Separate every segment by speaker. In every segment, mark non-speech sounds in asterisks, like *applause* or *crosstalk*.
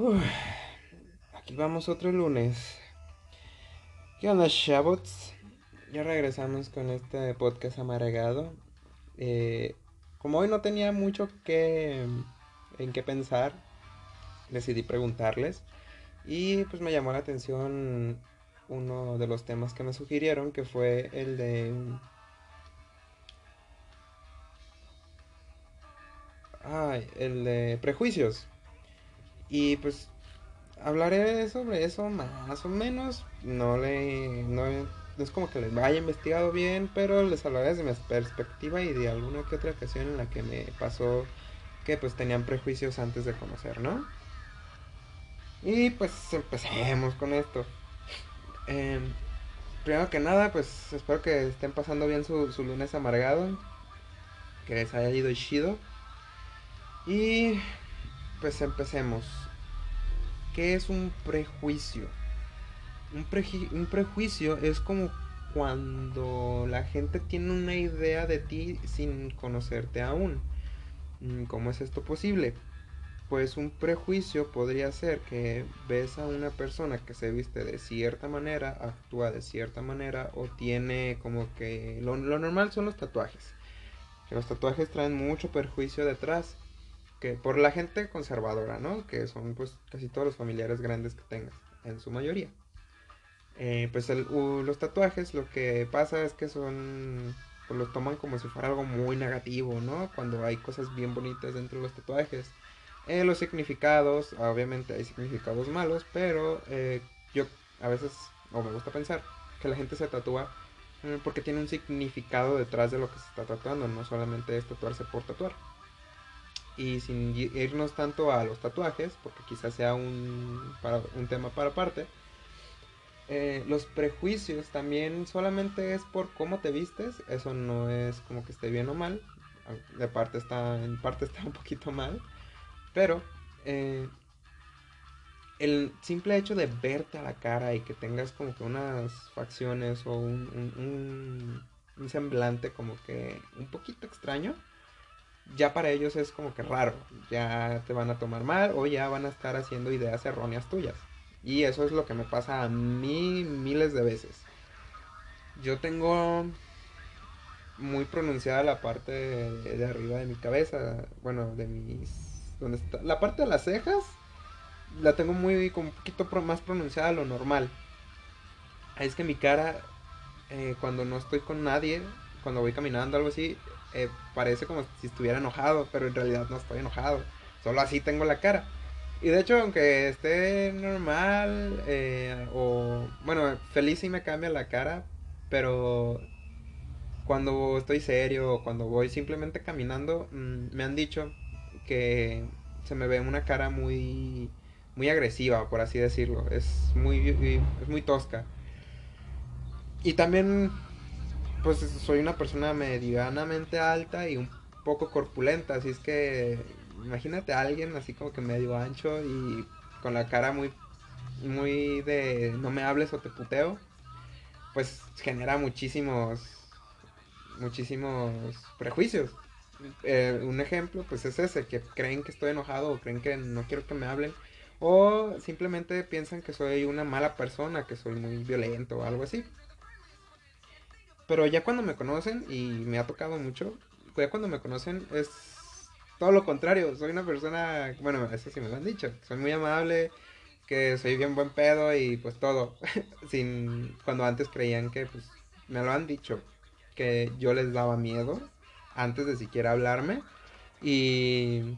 Speaker 1: Uf, aquí vamos otro lunes. ¿Qué onda, Shabots? Ya regresamos con este podcast amargado. Eh, como hoy no tenía mucho que en qué pensar, decidí preguntarles. Y pues me llamó la atención uno de los temas que me sugirieron, que fue el de... Ay, el de prejuicios. Y pues hablaré sobre eso más o menos. No le. No, es como que les vaya investigado bien, pero les hablaré desde mi perspectiva y de alguna que otra ocasión en la que me pasó que pues tenían prejuicios antes de conocer, ¿no? Y pues empecemos con esto. Em, primero que nada, pues espero que estén pasando bien su, su lunes amargado. Que les haya ido chido. Y pues empecemos. ¿Qué es un prejuicio? Un, prejuicio es como cuando la gente tiene una idea de ti sin conocerte aún. Mm, ¿Cómo es esto posible? Pues un prejuicio podría ser que ves a una persona que se viste de cierta manera, actúa de cierta manera o tiene como que... Lo, lo normal son los tatuajes. Que los tatuajes traen mucho perjuicio detrás que por la gente conservadora, ¿no? Que son pues casi todos los familiares grandes que tengas, en su mayoría. Eh, pues los tatuajes lo que pasa es que son, pues los toman como si fuera algo muy negativo, ¿no? Cuando hay cosas bien bonitas dentro de los tatuajes. Eh, los significados, obviamente hay significados malos, pero eh, yo a veces, o me gusta pensar, que la gente se tatúa porque tiene un significado detrás de lo que se está tatuando, no solamente es tatuarse por tatuar y sin irnos tanto a los tatuajes, porque quizás sea un, un tema para aparte, eh, los prejuicios también solamente es por cómo te vistes, eso no es como que esté bien o mal, de parte está, en parte *laughs* está un poquito mal, pero eh, el simple hecho de verte a la cara y que tengas como que unas facciones o un semblante como que un poquito extraño, ya para ellos es como que raro, ya te van a tomar mal o ya van a estar haciendo ideas erróneas tuyas. Y eso es lo que me pasa a mí miles de veces. Yo tengo muy pronunciada la parte de, arriba de mi cabeza, bueno, de mis... Donde está, la parte de las cejas la tengo muy, como un poquito más pronunciada a lo normal. Es que mi cara, eh, cuando no estoy con nadie, cuando voy caminando, algo así, eh, parece como si estuviera enojado, pero en realidad no estoy enojado. Solo así tengo la cara. Y de hecho, aunque esté normal, eh, o bueno, feliz sí me cambia la cara, pero cuando estoy serio o cuando voy simplemente caminando, mm, me han dicho que se me ve una cara muy, muy agresiva, por así decirlo. Es muy, es muy tosca. Y también pues soy una persona medianamente alta y un poco corpulenta, así es que imagínate a alguien así como que medio ancho y con la cara muy muy de no me hables o te puteo, pues genera muchísimos muchísimos prejuicios. Eh, un ejemplo pues es ese, que creen que estoy enojado o creen que no quiero que me hablen o simplemente piensan que soy una mala persona, que soy muy violento o algo así. Pero ya cuando me conocen, y me ha tocado mucho, ya cuando me conocen es todo lo contrario. Soy una persona, bueno, eso sí me lo han dicho. Soy muy amable, que soy bien buen pedo y pues todo. *laughs* Sin, cuando antes creían que, pues, me lo han dicho, que yo les daba miedo antes de siquiera hablarme. Y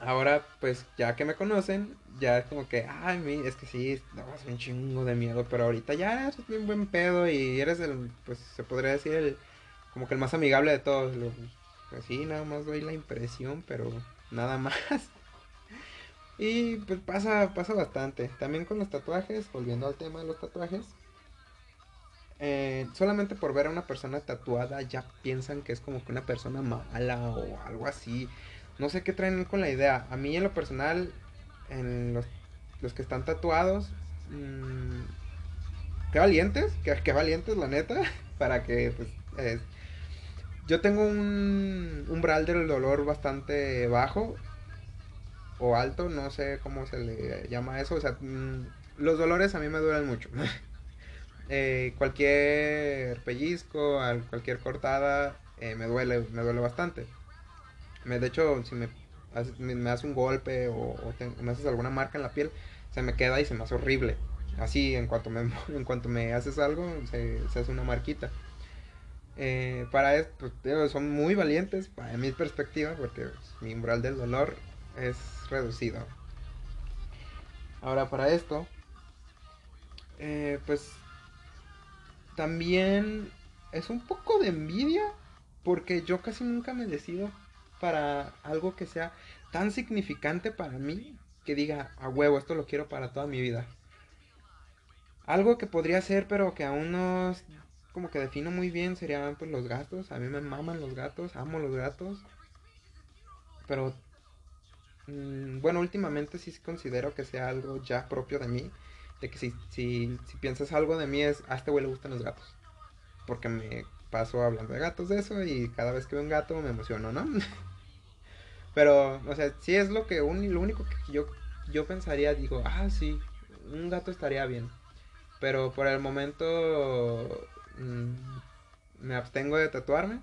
Speaker 1: ahora, pues, ya que me conocen, ya es como que, ay, es que sí, dabas un chingo de miedo, pero ahorita ya eres un buen pedo y eres el, pues se podría decir, el, como que el más amigable de todos. Pues sí, nada más doy la impresión, pero nada más. *laughs* Y pues pasa, pasa bastante. También con los tatuajes, volviendo al tema de los tatuajes. Eh, solamente por ver a una persona tatuada ya piensan que es como que una persona mala o algo así. No sé qué traen con la idea. A mí en lo personal en los, los que están tatuados. Mmm, qué valientes, qué, valientes la neta, *laughs* para que pues... yo tengo un umbral del dolor bastante bajo o alto, no sé cómo se le llama eso, o sea, mm, los dolores a mí me duelen mucho. *laughs* Eh, cualquier pellizco, cualquier cortada, eh, me duele, me duele bastante. Me, de hecho, si me, me, hace un golpe o, me haces alguna marca en la piel, se me queda y se me hace horrible. Así, en cuanto me, *laughs* en cuanto me haces algo, se, hace una marquita. Eh, para esto, pues, son muy valientes, para mi perspectiva, porque mi umbral del dolor es reducido. Ahora, para esto, eh, pues también es un poco de envidia porque yo casi nunca me decido para algo que sea tan significante para mí que diga, a huevo, esto lo quiero para toda mi vida. Algo que podría ser, pero que aún no como que defino muy bien, serían pues los gatos. A mí me maman los gatos, amo los gatos. Pero, mm, bueno, últimamente sí considero que sea algo ya propio de mí de que si, si, si piensas algo de mí es, a este güey le gustan los gatos. Porque me paso hablando de gatos de eso y cada vez que veo un gato me emociono, ¿no? *laughs* Pero, o sea, si es lo que un, lo único que yo, yo pensaría, digo, ah, sí, un gato estaría bien. Pero por el momento mm, me abstengo de tatuarme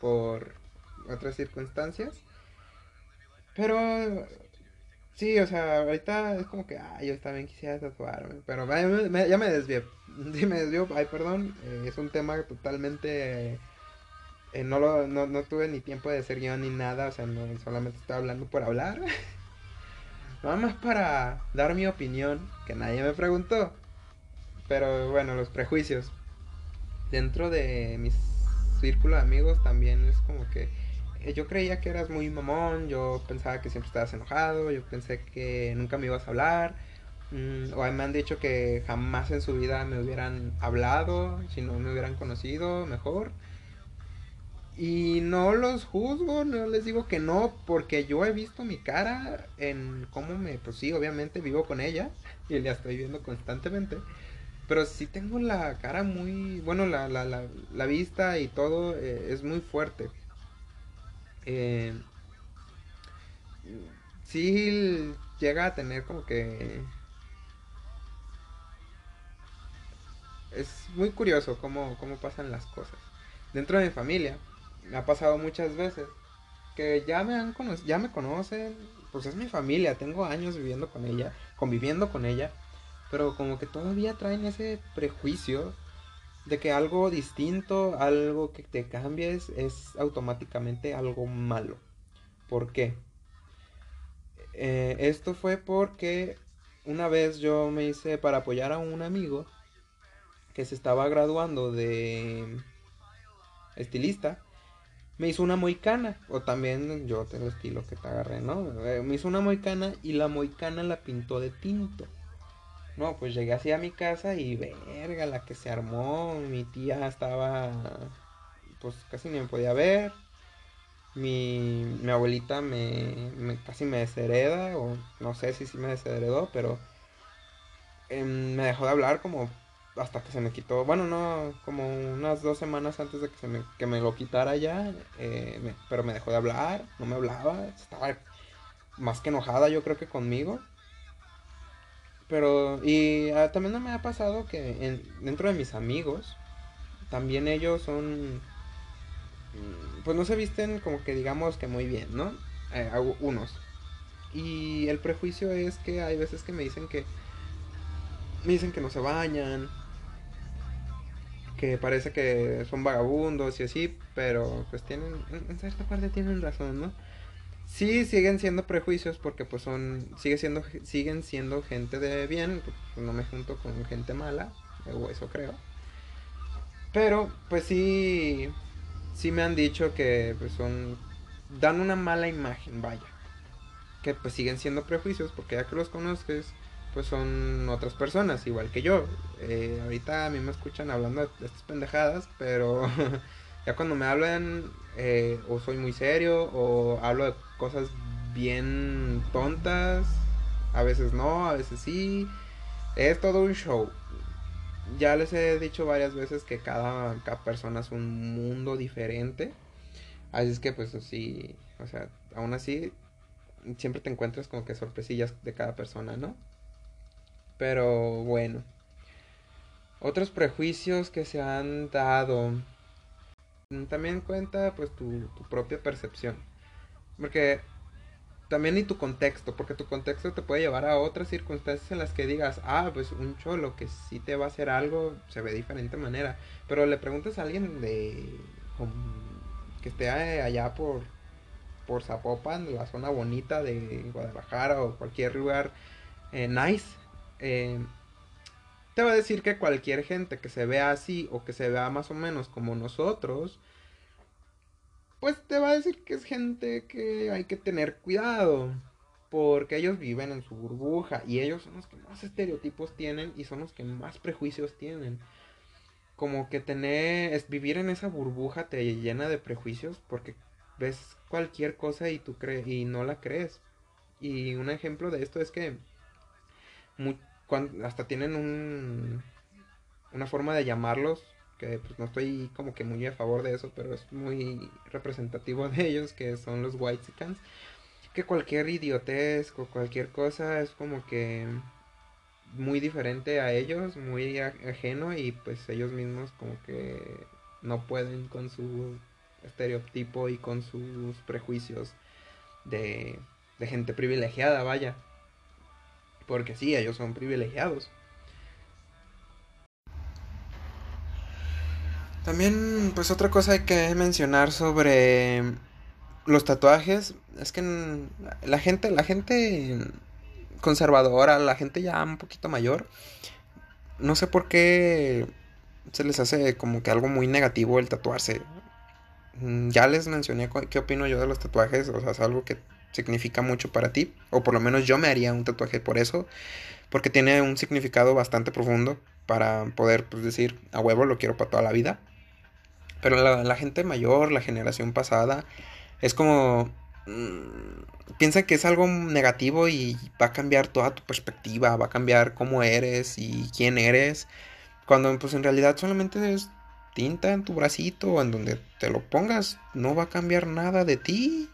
Speaker 1: por otras circunstancias. Pero Sí, o sea, ahorita es como que, ay, yo también quisiera tatuarme, pero ya me, desvié, *laughs* sí me desvió, ay, perdón, eh, es un tema totalmente, eh, no, lo, no, no, tuve ni tiempo de hacer guion ni nada, o sea, no, solamente estaba hablando por hablar, *laughs* nada más para dar mi opinión, que nadie me preguntó, pero bueno, los prejuicios, dentro de mi círculo de amigos también es como que yo creía que eras muy mamón, yo pensaba que siempre estabas enojado, yo pensé que nunca me ibas a hablar, mm, o me han dicho que jamás en su vida me hubieran hablado, si no me hubieran conocido mejor. Y no los juzgo, no les digo que no, porque yo he visto mi cara en cómo me, pues sí, obviamente vivo con ella *laughs* y la estoy viendo constantemente. Pero sí tengo la cara muy, bueno, la, la, la, la vista y todo eh, es muy fuerte. Eh, sí llega a tener como que... Es muy curioso cómo, cómo pasan las cosas. Dentro de mi familia me ha pasado muchas veces que ya me han ya me conocen, pues es mi familia, tengo años viviendo con ella, conviviendo con ella, pero como que todavía traen ese prejuicio de que algo distinto, algo que te cambies, es automáticamente algo malo. ¿Por qué? Eh, esto fue porque una vez yo me hice para apoyar a un amigo que se estaba graduando de estilista. Me hizo una moicana, o también yo tengo el estilo que te agarré, ¿no? Eh, me hizo una moicana y la moicana la pintó de tinto. No, pues llegué así a mi casa y verga, la que se armó. Mi tía estaba, pues casi ni me podía ver. Mi, mi abuelita me, casi me deshereda, o no sé si sí me desheredó, pero em, me dejó de hablar como hasta que se me quitó. Bueno, no, como unas dos semanas antes de que, se me, que me lo quitara ya, eh, pero me dejó de hablar, no me hablaba, estaba más que enojada yo creo que conmigo. Pero, y ah, también me ha pasado que en, dentro de mis amigos, también ellos son, mm, pues no se visten como que digamos que muy bien, ¿no? Eh, unos. Y el prejuicio es que hay veces que me dicen que, me dicen que no se bañan, que parece que son vagabundos y así, pero pues tienen, en cierta parte tienen razón, ¿no? Sí, siguen siendo prejuicios porque pues son, sigue siendo, siguen siendo gente de bien, pues, no me junto con gente mala, o eso creo. Pero pues sí, sí me han dicho que pues son, dan una mala imagen, vaya. Que pues siguen siendo prejuicios porque ya que los conozcas, pues son otras personas, igual que yo. Eh, ahorita a mí me escuchan hablando de estas pendejadas, pero *laughs* ya cuando me hablan eh, o soy muy serio o hablo de cosas bien tontas, a veces no, a veces sí. Es todo un show. Ya les he dicho varias veces que cada, cada persona es un mundo diferente. Así es que pues sí, o sea, aún así siempre te encuentras como que sorpresillas de cada persona, ¿no? Pero bueno. Otros prejuicios que se han dado. También cuenta pues tu, propia percepción. Porque también ni tu contexto, porque tu contexto te puede llevar a otras circunstancias en las que digas, ah, pues un cholo que sí te va a hacer algo se ve de diferente manera. Pero le preguntas a alguien de que esté allá por por Zapopan, la zona bonita de Guadalajara o cualquier lugar eh, nice, eh, te va a decir que cualquier gente que se vea así o que se vea más o menos como nosotros, pues te va a decir que es gente que hay que tener cuidado. Porque ellos viven en su burbuja y ellos son los que más estereotipos tienen y son los que más prejuicios tienen. Como que tener, es, vivir en esa burbuja te llena de prejuicios porque ves cualquier cosa y tú crees y no la crees. Y un ejemplo de esto es que hasta tienen un, una forma de llamarlos que pues no estoy como que muy a favor de eso, pero es muy representativo de ellos, que son los Whitesicans, que cualquier idiotez o cualquier cosa es como que muy diferente a ellos, muy ajeno y pues ellos mismos como que no pueden con su estereotipo y con sus prejuicios de, de gente privilegiada, vaya. Porque sí, ellos son privilegiados. También, pues otra cosa que mencionar sobre los tatuajes es que la gente, la gente conservadora, la gente ya un poquito mayor, no sé por qué se les hace como que algo muy negativo el tatuarse. Mm, ya les mencioné qué opino yo de los tatuajes, o sea, es algo que significa mucho para ti, o por lo menos yo me haría un tatuaje por eso, porque tiene un significado bastante profundo para poder pues, decir, a huevo lo quiero para toda la vida. Pero la, gente mayor, la generación pasada, es como... Mm, piensa que es algo negativo y va a cambiar toda tu perspectiva, va a cambiar cómo eres y quién eres. Cuando pues en realidad solamente es tinta en tu bracito o en donde te lo pongas, no va a cambiar nada de ti.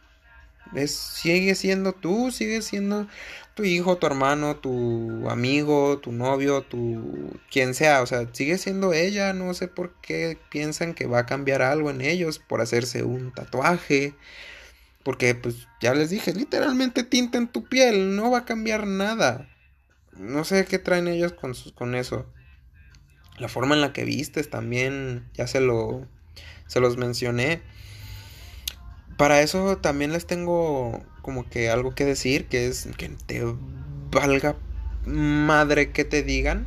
Speaker 1: Sigue siendo tú, sigue siendo tu hijo, tu hermano, tu amigo, tu novio, tu quien sea, o sea, sigue siendo ella, no sé por qué piensan que va a cambiar algo en ellos por hacerse un tatuaje. Porque pues ya les dije, literalmente tinta en tu piel, no va a cambiar nada. No sé qué traen ellos con, con eso. La forma en la que vistes también, ya se lo se los mencioné. Para eso también les tengo como que algo que decir, que es que te valga madre que te digan.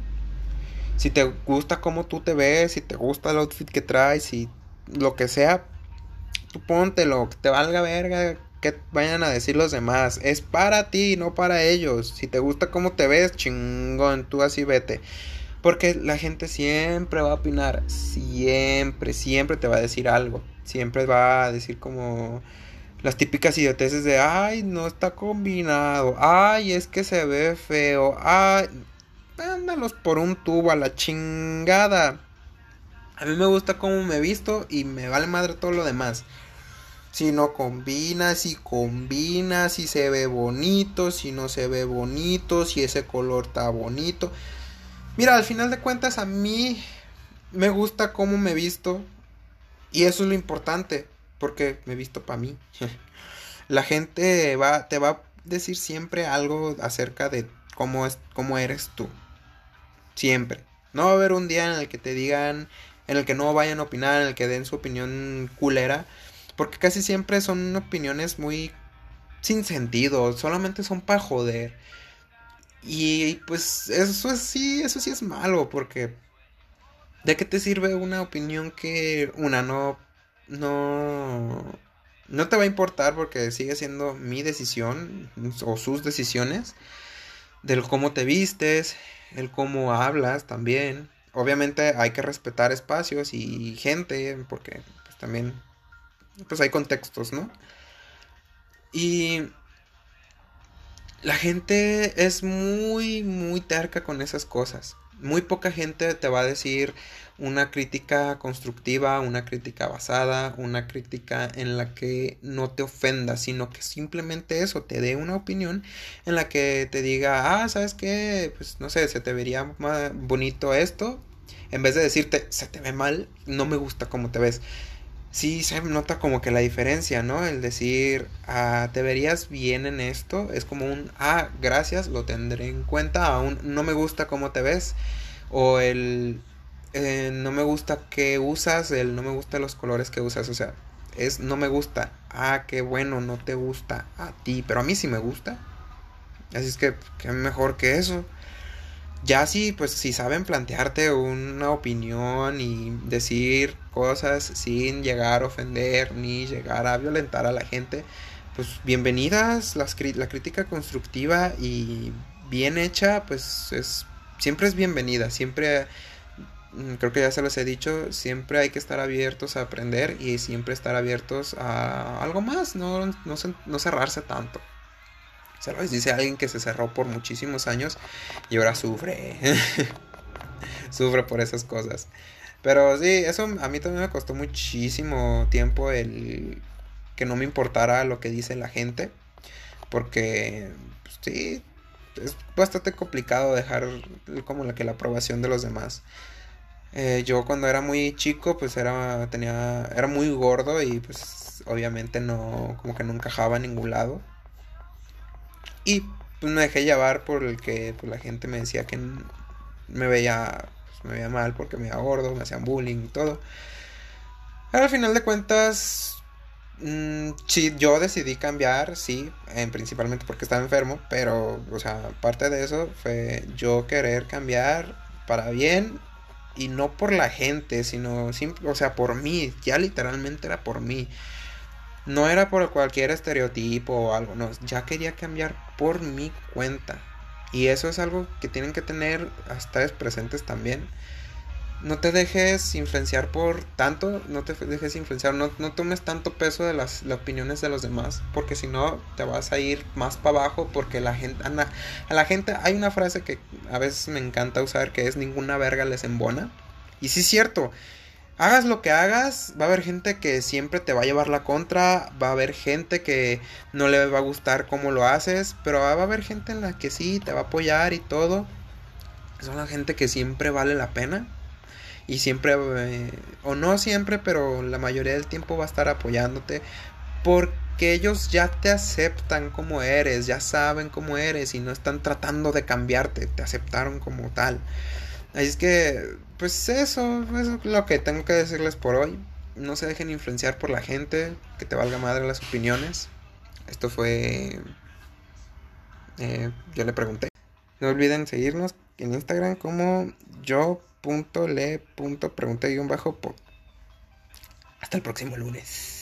Speaker 1: Si te gusta cómo tú te ves, si te gusta el outfit que traes, si lo que sea, tú póntelo, que te valga verga que vayan a decir los demás. Es para ti, no para ellos. Si te gusta cómo te ves, chingón, tú así vete. Porque la gente siempre va a opinar, siempre, siempre te va a decir algo. Siempre va a decir como las típicas idioteces de, ay, no está combinado, ay, es que se ve feo, ay, ándalos por un tubo a la chingada. A mí me gusta cómo me visto y me vale madre todo lo demás. Si no combina, si combina, si se ve bonito, si no se ve bonito, si ese color está bonito. Mira, al final de cuentas a mí me gusta cómo me visto y eso es lo importante, porque me he visto para mí. *laughs* La gente va, te va a decir siempre algo acerca de cómo, es, cómo eres tú. Siempre. No va a haber un día en el que te digan, en el que no vayan a opinar, en el que den su opinión culera, porque casi siempre son opiniones muy sin sentido, solamente son para joder. Y pues eso es, sí, eso sí es malo, porque ¿de qué te sirve una opinión que una no no no te va a importar porque sigue siendo mi decisión o sus decisiones del cómo te vistes, el cómo hablas también. Obviamente hay que respetar espacios y gente porque pues también pues hay contextos, ¿no? Y la gente es muy, muy terca con esas cosas. muy poca gente te va a decir una crítica constructiva, una crítica basada, una crítica en la que no te ofenda, sino que simplemente eso, te dé una opinión en la que te diga, ah, ¿sabes qué? Pues no sé, se te vería más bonito esto, en vez de decirte, se te ve mal, no me gusta cómo te ves. Sí se nota como que la diferencia, ¿no? El decir, ah, te verías bien en esto, es como un, ah, gracias, lo tendré en cuenta, aún no me gusta cómo te ves. O el, eh, no me gusta que usas, el no me gusta los colores que usas, o sea, es no me gusta. Ah, qué bueno, no te gusta a ti, pero a mí sí me gusta. Así es que, qué mejor que eso. Ya si, pues, si saben plantearte una opinión y decir cosas sin llegar a ofender ni llegar a violentar a la gente, pues bienvenidas las, la crítica constructiva y bien hecha, pues es siempre es bienvenida, siempre Mm, creo que ya se los he dicho, siempre hay que estar abiertos a aprender y siempre estar abiertos a algo más, no, no, cerrarse tanto. Dice alguien que se cerró por muchísimos años y ahora sufre. *laughs* sufre por esas cosas. Pero sí, eso a mí también me costó muchísimo tiempo el que no me importara lo que dice la gente. Porque, pues, sí, es bastante complicado dejar como la que la aprobación de los demás. Eh, yo cuando era muy chico, pues era, tenía, era muy gordo y pues obviamente no, como que no encajaba en ningún lado. Y pues me dejé llevar por el que pues, la gente me decía que me veía, pues, me veía mal porque me veía gordo, me hacían bullying y todo. Pero al final de cuentas, mm, sí, yo decidí cambiar, sí, principalmente porque estaba enfermo, pero, o sea, parte de eso fue yo querer cambiar para bien y no por la gente, sino, o sea, por mí, ya literalmente era por mí. No era por cualquier estereotipo o algo, no, ya quería cambiar por mi cuenta. Y eso es algo que tienen que tener hasta presentes también no te dejes influenciar por tanto, no te dejes influenciar, no, tomes tanto peso de las, opiniones de los demás, porque si no te vas a ir más para abajo, porque la gente, a la gente, hay una frase que a veces me encanta usar, que es ninguna verga les embona, y sí es cierto, hagas lo que hagas, va a haber gente que siempre te va a llevar la contra, va a haber gente que no le va a gustar cómo lo haces, pero va a haber gente en la que sí, te va a apoyar y todo, son la gente que siempre vale la pena y siempre, eh, o no siempre, pero la mayoría del tiempo va a estar apoyándote porque ellos ya te aceptan como eres, ya saben cómo eres y no están tratando de cambiarte, te aceptaron como tal. Así es que, pues eso, es lo que tengo que decirles por hoy. No se dejen influenciar por la gente, que te valga madre las opiniones. Esto fue... Eh, yo le pregunté. No olviden seguirnos en Instagram como yo punto le punto pregunta bajo hasta el próximo lunes